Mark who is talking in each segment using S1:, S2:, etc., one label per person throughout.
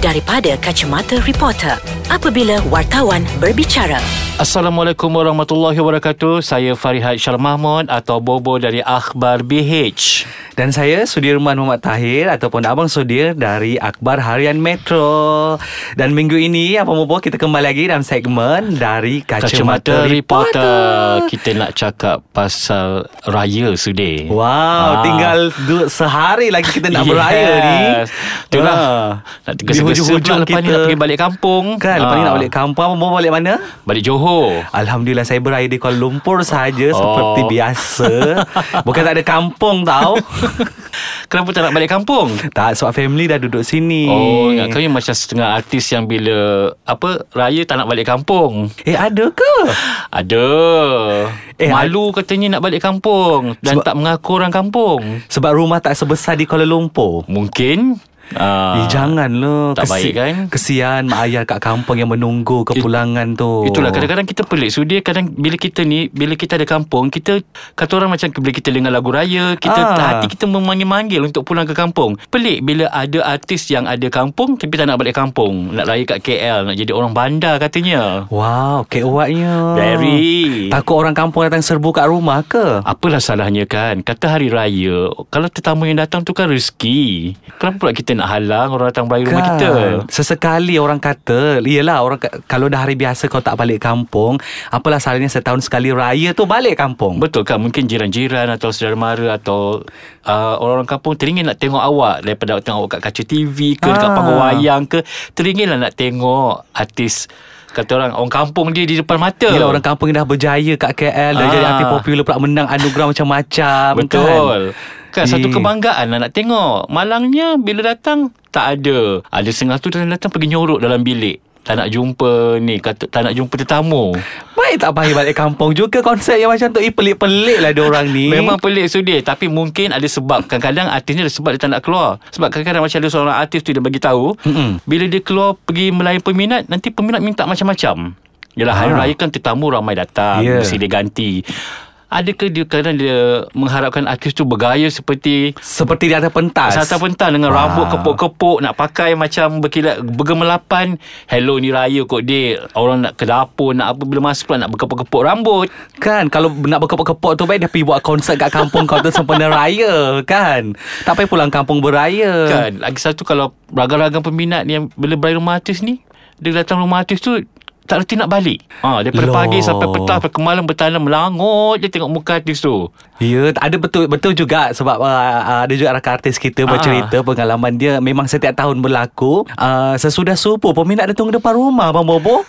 S1: daripada kacamata reporter apabila wartawan berbicara.
S2: Assalamualaikum warahmatullahi wabarakatuh. Saya Farihat Syar Mahmud atau Bobo dari Akhbar BH.
S3: Dan saya Sudirman Muhammad Tahir ataupun Abang Sudir dari Akhbar Harian Metro. Dan minggu ini apa Bobo kita kembali lagi dalam segmen dari
S2: Kacamata
S3: Kacamata,
S2: Reporter. Kita nak cakap pasal raya Sudir.
S3: Wow,
S2: Ah.
S3: tinggal du- sehari lagi kita nak beraya ni.
S2: Itulah.
S3: Ah.
S2: Nak
S3: hujung-hujung
S2: lepas ni nak pergi balik kampung.
S3: Kan, lepas ni
S2: Ah.
S3: nak balik kampung. Abang Bobo balik mana?
S2: Balik Johor.
S3: Alhamdulillah saya beraya di Kuala Lumpur saja
S2: Oh.
S3: seperti biasa. Bukan tak ada kampung tau.
S2: Kenapa tak nak balik kampung?
S3: tak sebab family dah duduk sini.
S2: Oh, ingat ni macam setengah artis yang bila apa raya tak nak balik kampung.
S3: Eh ada ke?
S2: Ada.
S3: Eh,
S2: Malu katanya nak balik kampung dan
S3: Sebab-
S2: tak mengaku orang kampung.
S3: Sebab rumah tak sebesar di Kuala Lumpur.
S2: Mungkin uh,
S3: Eh janganlah.
S2: tak baik kan?
S3: Kesian mak ayah kat kampung yang menunggu kepulangan tu.
S2: Itulah kadang-kadang kita pelik. So dia kadang Bila kita ni Bila kita ada kampung Kita Kata orang macam Bila kita dengar lagu raya Kita
S3: Ah.
S2: hati kita memanggil-manggil Untuk pulang ke kampung. Pelik bila ada artis Yang ada kampung Tapi tak nak balik kampung. Nak raya kat KL Nak jadi orang bandar katanya.
S3: Wow kewatnya
S2: Very.
S3: Takut orang kampung datang serbu kat rumah ke?
S2: Apalah salahnya kan? Kata hari raya Kalau tetamu yang datang tu kan rezeki. Kenapa pula kita nak halang Orang datang beraya rumah kita.
S3: Sesekali orang kata Yelah orang ka- Kalau dah hari biasa kau tak balik kampung Apalah salahnya setahun sekali raya tu balik kampung?
S2: Betul kan? Mungkin jiran-jiran Atau saudara mara Atau uh, Orang-orang kampung Teringin nak tengok awak Daripada tengok awak kat kaca TV ke Dekat
S3: Ah.
S2: panggung wayang ke Teringin lah nak tengok Artis Kata orang Orang kampung dia di depan mata.
S3: Yelah orang kampung dah berjaya kat KL Dah
S2: Ah.
S3: jadi artis popular pula Menang anugerah macam-macam
S2: Betul. Kan satu
S3: Eh.
S2: kebanggaan lah nak tengok. Malangnya bila datang Tak ada. Ada setengah tu datang pergi nyorok dalam bilik. Tak nak jumpa ni kata, Tak nak jumpa tetamu.
S3: Baik tak payah balik kampung juga Konsep yang macam tu. Eh pelik-pelik lah dia orang ni.
S2: Memang pelik sudir Tapi mungkin ada sebab. Kadang-kadang artis ni ada sebab dia tak nak keluar. Sebab kadang-kadang macam ada seorang artis tu Dia bagi tahu
S3: Mm-mm.
S2: Bila dia keluar Pergi melayan peminat Nanti peminat minta macam-macam. Yalah hari
S3: Ah.
S2: raya kan tetamu ramai datang.
S3: Ya.
S2: Mesti dia ganti Adakah dia kadang dia mengharapkan artis tu bergaya seperti
S3: Seperti di atas pentas?
S2: Sata pentang dengan
S3: Wah.
S2: rambut kepuk-kepuk Nak pakai macam berkilat Bergemelapan. Hello ni raya kot dek Orang nak ke dapur Nak apa Bila masuk pula nak berkepuk-kepuk rambut.
S3: Kan Kalau nak berkepuk-kepuk tu Baik dia pergi buat konsert kat kampung kau tu Sempena raya Kan? Tak payah pulang kampung beraya.
S2: Kan Lagi satu kalau Ragam-ragam peminat Yang bila beraya rumah artis ni Dia datang rumah artis tu tak reti nak balik ha, Daripada
S3: Loh.
S2: pagi sampai petang Sampai ke malam bertanam Melangut je tengok muka artis tu
S3: Ya, ada betul betul juga sebab uh, ada juga rakan artis kita bercerita pengalaman dia memang setiap tahun berlaku. Uh, sesudah subuh peminat dia tunggu depan rumah Abang Bobo.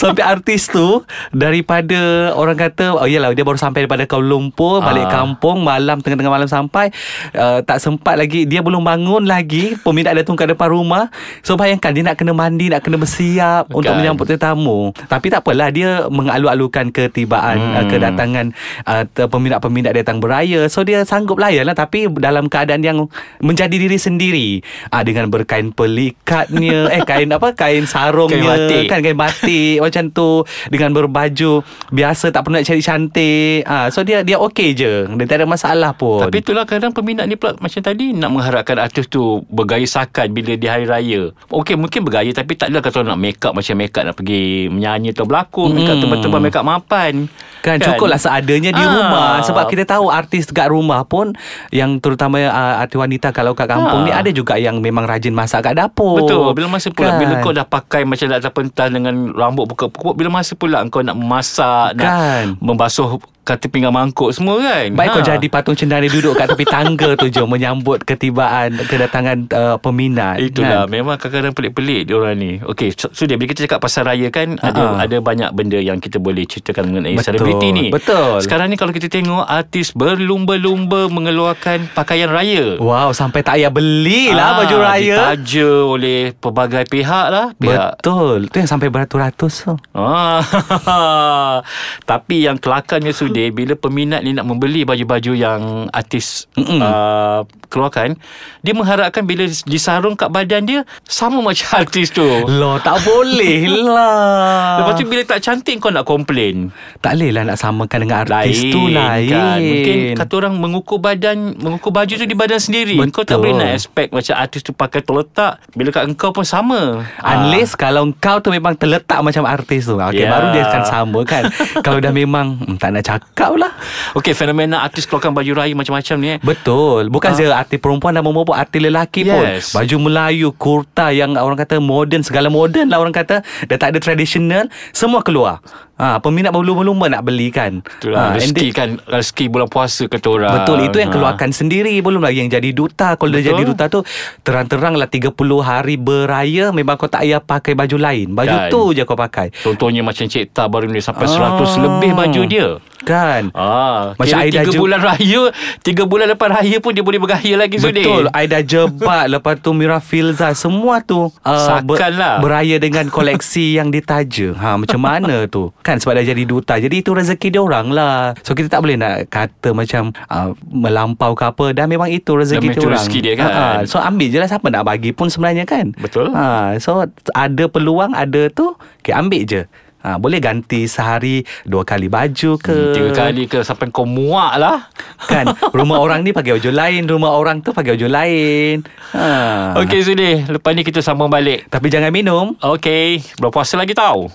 S3: sampai artis tu daripada orang kata oh iyalah dia baru sampai daripada Kuala Lumpur balik kampung malam tengah-tengah malam sampai uh, tak sempat lagi dia belum bangun lagi peminat dia tunggu depan rumah. So bayangkan dia nak kena mandi nak kena bersiap kan. untuk menyambut tetamu. Tapi tak apalah dia mengalu-alukan ketibaan hmm. uh, kedatangan uh, peminat-peminat datang beraya. So dia sanggup layan lah tapi dalam keadaan yang menjadi diri sendiri. Uh, dengan berkain pelikatnya, eh kain apa? Kain sarungnya,
S2: Kain batik.
S3: kan kain batik macam tu dengan berbaju biasa tak pernah cari cantik. Uh, so dia dia okey je. Dia tak ada masalah pun.
S2: Tapi itulah kadang peminat ni pula Macam tadi Nak mengharapkan artis tu Bergaya sakan Bila di hari raya Okey mungkin bergaya Tapi tak adalah kata nak make up Macam make up nak pergi Menyanyi atau berlakon
S3: Hmm.
S2: tebal-tebal Make up mapan
S3: Kan, kan cukuplah seadanya di
S2: Ah.
S3: rumah Sebab kita tahu artis kat rumah pun Yang terutama uh, artis wanita Kalau kat kampung
S2: Ah.
S3: ni Ada juga yang memang rajin masak kat dapur
S2: Betul Bila masa pula
S3: kan.
S2: Bila kau dah pakai Macam dah pentas Dengan rambut pekuk-pekuk Bila masa pula Kau nak memasak
S3: Kan.
S2: Nak membasuh Kata pinggan mangkuk semua kan?
S3: Baik kau jadi patung cendana duduk kat tepi tangga tu je Menyambut ketibaan Kedatangan uh, peminat
S2: Itulah
S3: kan?
S2: Memang kadang-kadang pelik-pelik dia orang ni. Okey so, so dia Bila kita cakap pasal raya kan Ada
S3: Ha-ha.
S2: ada banyak benda Yang kita boleh ceritakan Mengenai
S3: Betul,
S2: selebriti ni.
S3: betul.
S2: Sekarang ni kalau kita tengok Artis berlumba-lumba Mengeluarkan pakaian raya.
S3: Wow sampai tak payah
S2: Ah,
S3: belilah baju raya.
S2: Ditaja oleh pelbagai pihak lah pihak
S3: Betul. Tu yang sampai beratus-ratus tu.
S2: Ah, tapi yang kelakarnya sudi Sudir bila peminat ni nak membeli baju-baju yang artis uh, keluarkan, dia mengharapkan bila disarung kat badan dia sama macam artis tu.
S3: Loh tak boleh lah
S2: Lepas tu bila tak cantik kau nak komplain.
S3: Tak boleh lah nak samakan dengan artis tu lain
S2: kan. Mungkin kata orang mengukur badan, mengukur baju tu di badan sendiri.
S3: Betul.
S2: Kau tak boleh nak expect macam artis tu pakai terletak. Bila kat engkau pun sama.
S3: Unless kalau kau tu memang terletak macam artis tu Okay
S2: Ya.
S3: baru dia akan sama kan Kalau dah memang hmm, Tak nak cakap lah.
S2: Okey, fenomena artis keluarkan baju raya macam-macam ni eh.
S3: Betul. Bukan saja artis perempuan dan maupun artis lelaki pun.
S2: Yes.
S3: Baju Melayu Kurta yang orang kata Modern Segala modern lah orang kata. Dah tak ada traditional Semua keluar ha, Peminat berlumba-lumba nak beli kan
S2: Itulah
S3: Ha,
S2: rezeki kan rezeki bulan puasa kata orang.
S3: Betul itu yang
S2: Ha.
S3: keluarkan sendiri Belum lagi yang jadi duta Kalau
S2: Betul.
S3: jadi duta tu Terang-terang lah 30 hari beraya Memang kau tak payah pakai baju lain Baju
S2: Kan.
S3: tu je kau pakai
S2: Contohnya macam Cik Ta baru ni sampai
S3: Ah.
S2: 100 lebih baju dia.
S3: Kan
S2: Ah,
S3: Macam
S2: macam
S3: Aida
S2: tiga
S3: Ju-
S2: bulan raya, tiga bulan lepas raya pun dia boleh bergaya lagi.
S3: Betul Aida Jebat Lepas tu Mira Filza Semua tu uh,
S2: Sakan lah.
S3: Beraya dengan koleksi yang ditaja ha, Macam mana tu Kan sebab dah jadi duta Jadi itu rezeki dia orang lah So kita tak boleh nak kata macam uh, Melampau ke apa Dan memang itu rezeki dia orang
S2: rezeki dia kan.
S3: Ha, ha. So ambil je lah Siapa nak bagi pun sebenarnya kan
S2: Betul.
S3: ha, So ada peluang Ada tu Okay ambil je Ha, boleh ganti sehari dua kali baju ke
S2: Hmm, Tiga kali ke sampai kau muak lah.
S3: kan rumah orang ni pakai baju lain rumah orang tu pakai baju lain ha.
S2: Okey Sudir, lepas ni kita sambung balik.
S3: tapi jangan minum
S2: Okey, berpuasa lagi tau.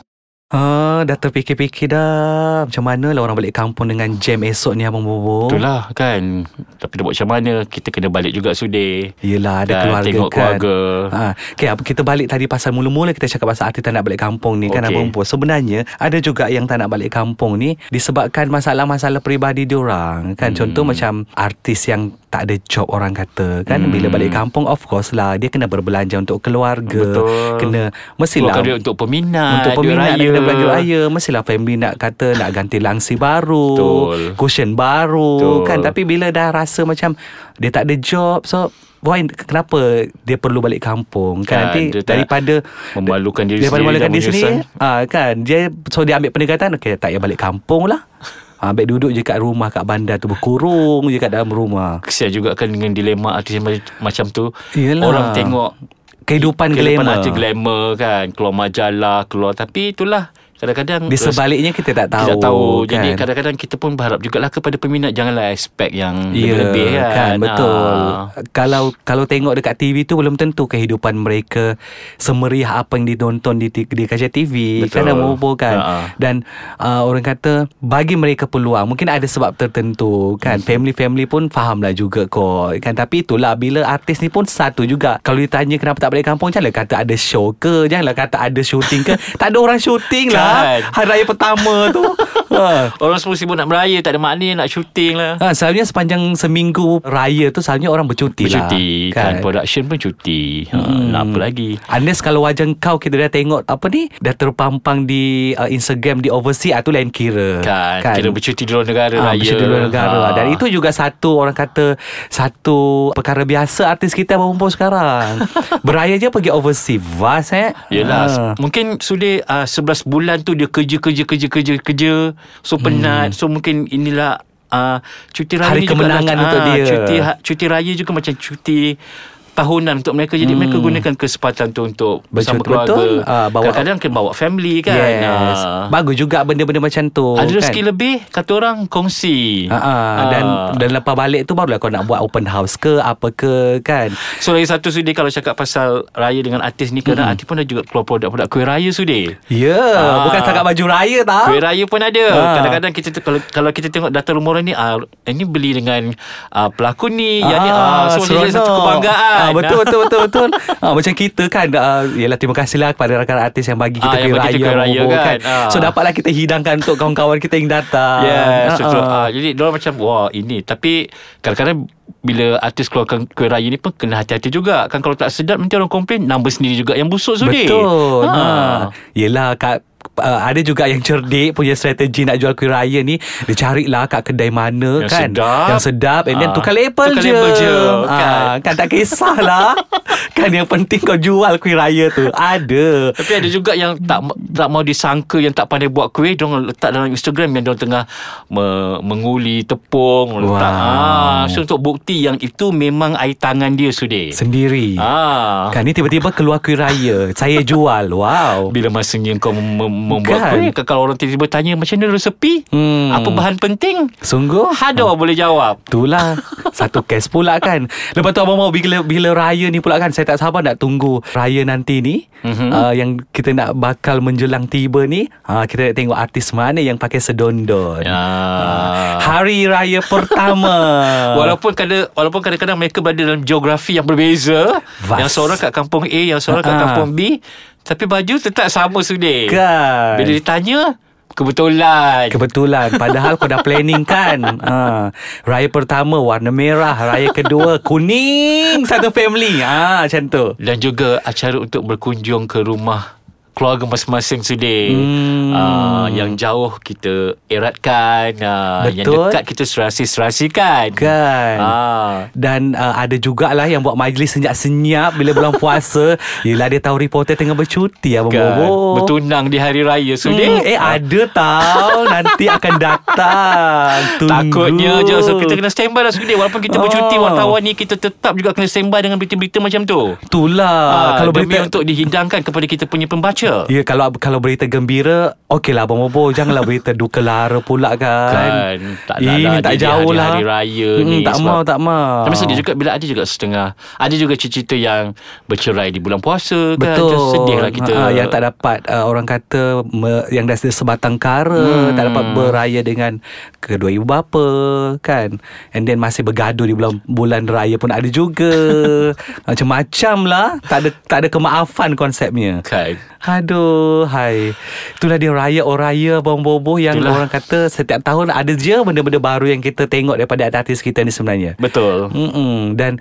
S3: Ah, dah terfikir-fikir dah Macam mana lah orang balik kampung Dengan jam esok ni Abang Bobo
S2: Itulah kan. Tapi nak buat macam mana, kita kena balik juga Sudir.
S3: Yelah ada
S2: Dan
S3: keluarga
S2: tengok
S3: kan
S2: keluarga.
S3: ha. Okay kita balik tadi Pasal mula-mula kita cakap Pasal artis tak nak balik kampung ni Kan
S2: Okey.
S3: Abang Bobo Sebenarnya Ada juga yang tak nak balik kampung ni Disebabkan masalah-masalah peribadi diorang Kan
S2: Hmm.
S3: contoh macam Artis yang tak ada job orang kata Kan
S2: Hmm.
S3: bila balik kampung Of course lah Dia kena berbelanja untuk keluarga
S2: Betul.
S3: Kena Mestilah
S2: untuk peminat,
S3: Untuk peminat kena belanja raya Mestilah family nak kata Nak ganti langsi baru
S2: Betul.
S3: Cushion baru
S2: Betul.
S3: kan Tapi bila dah rasa macam Dia tak ada job So Why, kenapa dia perlu balik kampung kan,
S2: Kan,
S3: nanti daripada
S2: memalukan diri
S3: daripada
S2: sendiri
S3: memalukan diri sendiri ah, kan dia so dia ambil pendekatan okay, tak payah balik kampung lah ah, Ambil duduk je kat rumah kat bandar tu berkurung je kat dalam rumah
S2: Kesian juga kan dengan dilema artis macam tu.
S3: Yelah.
S2: Orang tengok
S3: kehidupan
S2: kehidupan
S3: glamour
S2: artis glamour kan. Keluar majalah, keluar. Tapi itulah. Kadang-kadang
S3: di sebaliknya kita tak tahu
S2: Kita tahu
S3: kan?
S2: Jadi kadang-kadang kita pun berharap jugalah kepada peminat Janganlah expect yang
S3: Ya,
S2: lebih-lebih kan,
S3: kan betul.
S2: Ah.
S3: Kalau kalau tengok dekat TV tu belum tentu kehidupan mereka semeriah apa yang ditonton di, di kaca TV
S2: Betul.
S3: kan Mobo kan.
S2: Ha-ha.
S3: Dan uh, orang kata bagi mereka peluang mungkin ada sebab tertentu kan. Family-family pun faham lah juga kok kan. Tapi itulah bila artis ni pun satu juga. Kalau ditanya kenapa tak balik kampung janganlah kata ada show ke, janganlah kata ada shooting ke. tak ada orang shooting lah.
S2: Kan.
S3: Hari raya pertama tu. ha.
S2: Orang semua sibuk nak beraya Tak ada maknanya nak syuting lah
S3: Ha, selalunya sepanjang seminggu raya tu selalunya orang bercuti,
S2: Bercuti
S3: lah.
S2: kan. Production pun cuti ha,
S3: Hmm.
S2: Nak apa lagi
S3: Unless kalau wajah kau kita dah tengok apa ni dah terpampang di uh, Instagram di overseas ah tu lain kira.
S2: Kan, Kira bercuti di luar negara
S3: Ah,
S2: raya
S3: bercuti di luar negara
S2: Ah.
S3: Dan itu juga satu Orang kata Satu Perkara biasa Artis kita berkumpul sekarang Beraya je pergi overseas Vast eh
S2: Yelah
S3: Ah.
S2: Mungkin sudah uh, 11 bulan tu Dia kerja kerja kerja kerja kerja So penat So mungkin inilah uh, Cuti raya
S3: Hmm. Hari
S2: juga
S3: kemenangan
S2: lah,
S3: untuk
S2: ah,
S3: dia.
S2: Cuti, ha- cuti raya juga macam cuti tahunan untuk mereka jadi mereka gunakan kesempatan tu untuk bersama
S3: Hmm. Betul,
S2: keluarga
S3: betul. Ah, bawa-
S2: kadang-kadang kena bawa family kan
S3: Yes
S2: Ah.
S3: Bagus juga benda-benda macam tu
S2: ada
S3: kan?
S2: rezeki lebih kata orang kongsi
S3: Ha, ha. dan dan lepas balik tu barulah kau nak buat open house ke apa ke kan.
S2: So lagi satu sudi kalau cakap pasal raya dengan artis ni kerana artis pun dah juga keluar produk-produk kuih raya sudi.
S3: Ya, yeah,
S2: Ah.
S3: bukan setakat baju raya tau.
S2: Kuih raya pun ada.
S3: Ah.
S2: Kadang-kadang kita tu, kalau kalau kita tengok data rumah orang ni ah ini beli dengan ah, pelakon ni, yang ni ah so jadi satu kebanggaan.
S3: Ah, betul betul betul betul. ah, macam kita kan uh, yalah terima kasihlah kepada rakan artis yang bagi kita
S2: yang
S3: kuih raya,
S2: kuih raya
S3: Bobo,
S2: kan. Ah.
S3: So dapatlah kita hidangkan untuk kawan-kawan kita yang datang.
S2: Yes,
S3: Ah,
S2: betul.
S3: ah.
S2: Ah, jadi dia macam wah ini tapi kadang-kadang bila artis keluarkan kuih raya ni pun kena hati-hati juga. Kan kalau tak sedap nanti orang komplain number sendiri juga yang busuk sudi.
S3: Betul.
S2: Ha.
S3: Ha. Yelah kat uh, ada juga yang cerdik punya strategi nak jual kuih raya ni dia carilah kat kedai mana
S2: Yang
S3: kan
S2: sedap.
S3: yang sedap and then
S2: Ah,
S3: tukar label
S2: tukar
S3: je,
S2: label je,
S3: Ah,
S2: kan.
S3: kan tak kisahlah kan yang penting kau jual kuih raya tu ada
S2: Tapi ada juga yang tak tak mau disangka yang tak pandai buat kuih Diorang letak dalam Instagram yang diorang tengah me, menguli tepung letak.
S3: Wow.
S2: Ah, so untuk bukti yang itu memang air tangan dia sudah.
S3: sendiri
S2: Ah.
S3: kan ni tiba-tiba keluar kuih raya saya jual wow
S2: Bila masanya kau mem- mem- membuat
S3: Kan.
S2: kuih Kalau orang tiba-tiba tanya Macam mana resepi
S3: Hmm.
S2: Apa bahan penting
S3: sungguh
S2: Hada boleh jawab
S3: Itulah Satu kes pula kan Lepas tu abang mau bila, bila raya ni pula kan Saya tak sabar nak tunggu Raya nanti ni
S2: Mhm.
S3: uh, Yang kita nak bakal menjelang tiba ni uh, Kita nak tengok artis mana yang pakai sedondon
S2: Ya.
S3: Hari Raya pertama
S2: Walaupun kadang walaupun kadang-kadang mereka berada dalam geografi yang berbeza,
S3: Vast.
S2: yang seorang kat kampung A, yang seorang kat
S3: Ha-ha.
S2: kampung B, tapi baju tetap sama sudah.
S3: Kan.
S2: Bila ditanya, kebetulan.
S3: Kebetulan. Padahal kau dah planning kan? Ha. Raya pertama warna merah. Raya kedua kuning. Satu family. Ha, Macam tu.
S2: Dan juga acara untuk berkunjung ke rumah keluarga masing-masing sudah.
S3: Hmm.
S2: Ah, yang jauh kita eratkan, yang
S3: Betul.
S2: dekat kita serasi-serasikan.
S3: Kan
S2: Ah.
S3: Dan uh, ada jugalah yang buat majlis senyap-senyap bila bulan puasa. Yelah dia tahu reporter tengah bercuti Abang
S2: Kan?
S3: Bobo.
S2: Bertunang di hari raya sudah.
S3: Hmm, eh ada tahu nanti akan datang. Tunggu.
S2: Takutnya je So kita kena standby lah Sudir Walaupun kita bercuti
S3: Oh.
S2: Wartawan ni Kita tetap juga kena standby Dengan berita-berita macam tu
S3: Itulah
S2: Ah,
S3: kalau berita
S2: untuk dihidangkan kepada kita punya pembaca.
S3: Ya kalau kalau berita gembira Okeylah Abang Bobo Janganlah berita duka lara pula kan.
S2: Kan Tak nak
S3: Ini
S2: lah
S3: tak jauh lah.
S2: hari-hari raya
S3: Mm,
S2: ni
S3: Tak mau tak mau.
S2: Tapi sedih juga Bila ada juga setengah. Ada juga cerita yang Bercerai di bulan puasa kan?
S3: Betul.
S2: Just Sedih lah kita.
S3: Ha, Yang tak dapat uh, Orang kata me, Yang dah sebatang kara
S2: Hmm.
S3: Tak dapat beraya dengan Kedua ibu bapa Kan? And then masih bergaduh Di bulan bulan raya pun ada juga. Macam-macam lah. Tak ada tak ada kemaafan konsepnya.
S2: Kan
S3: Aduh Hai Itulah dia raya Oh raya Abang Bobo Yang
S2: Itulah.
S3: orang kata Setiap tahun ada je Benda-benda baru yang kita tengok Daripada artis kita ni sebenarnya
S2: Betul
S3: Mm-mm. Dan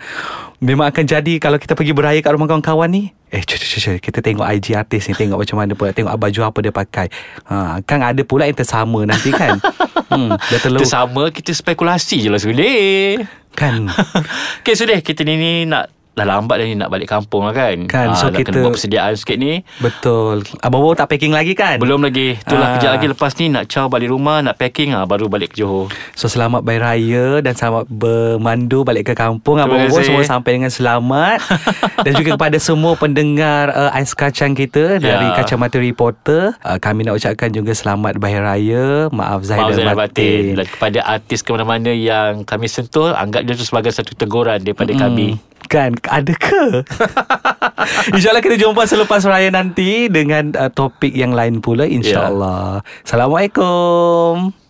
S3: memang akan jadi kalau kita pergi beraya kat rumah kawan-kawan ni, eh cuy, cuy, cuy, kita tengok IG artis ni tengok macam mana pula tengok baju apa dia pakai. Ha, kan ada pula yang tersama nanti kan. hmm, dah terlalu
S2: Kita sama Kita spekulasi je lah Sudir
S3: kan.
S2: Okay Sudir Kita ni, ni nak Dah lambat dah ni Nak balik kampung lah kan
S3: Kan,
S2: Ah,
S3: so kita-
S2: kena buat persediaan sikit ni
S3: Betul. Abang Bobo tak packing lagi kan?
S2: Belum lagi Itulah
S3: Ah.
S2: kejap lagi lepas ni Nak caw balik rumah Nak packing ah Baru balik ke Johor
S3: So selamat Bayi Raya dan selamat bermandu balik ke kampung. Abang
S2: kasih.
S3: semua sampai dengan selamat. dan juga kepada semua pendengar uh, Ais Kacang kita dari
S2: Ya.
S3: Kacamata Reporter. Uh, kami nak ucapkan juga selamat Bayi Raya. Maaf Zahid dan Batin.
S2: Batin Dan kepada artis ke mana-mana Yang kami sentuh Anggap dia tu sebagai Satu teguran Daripada kami
S3: Kan ada ke? InsyaAllah kita jumpa selepas raya nanti dengan uh, topik yang lain pula insyaAllah. Assalamualaikum.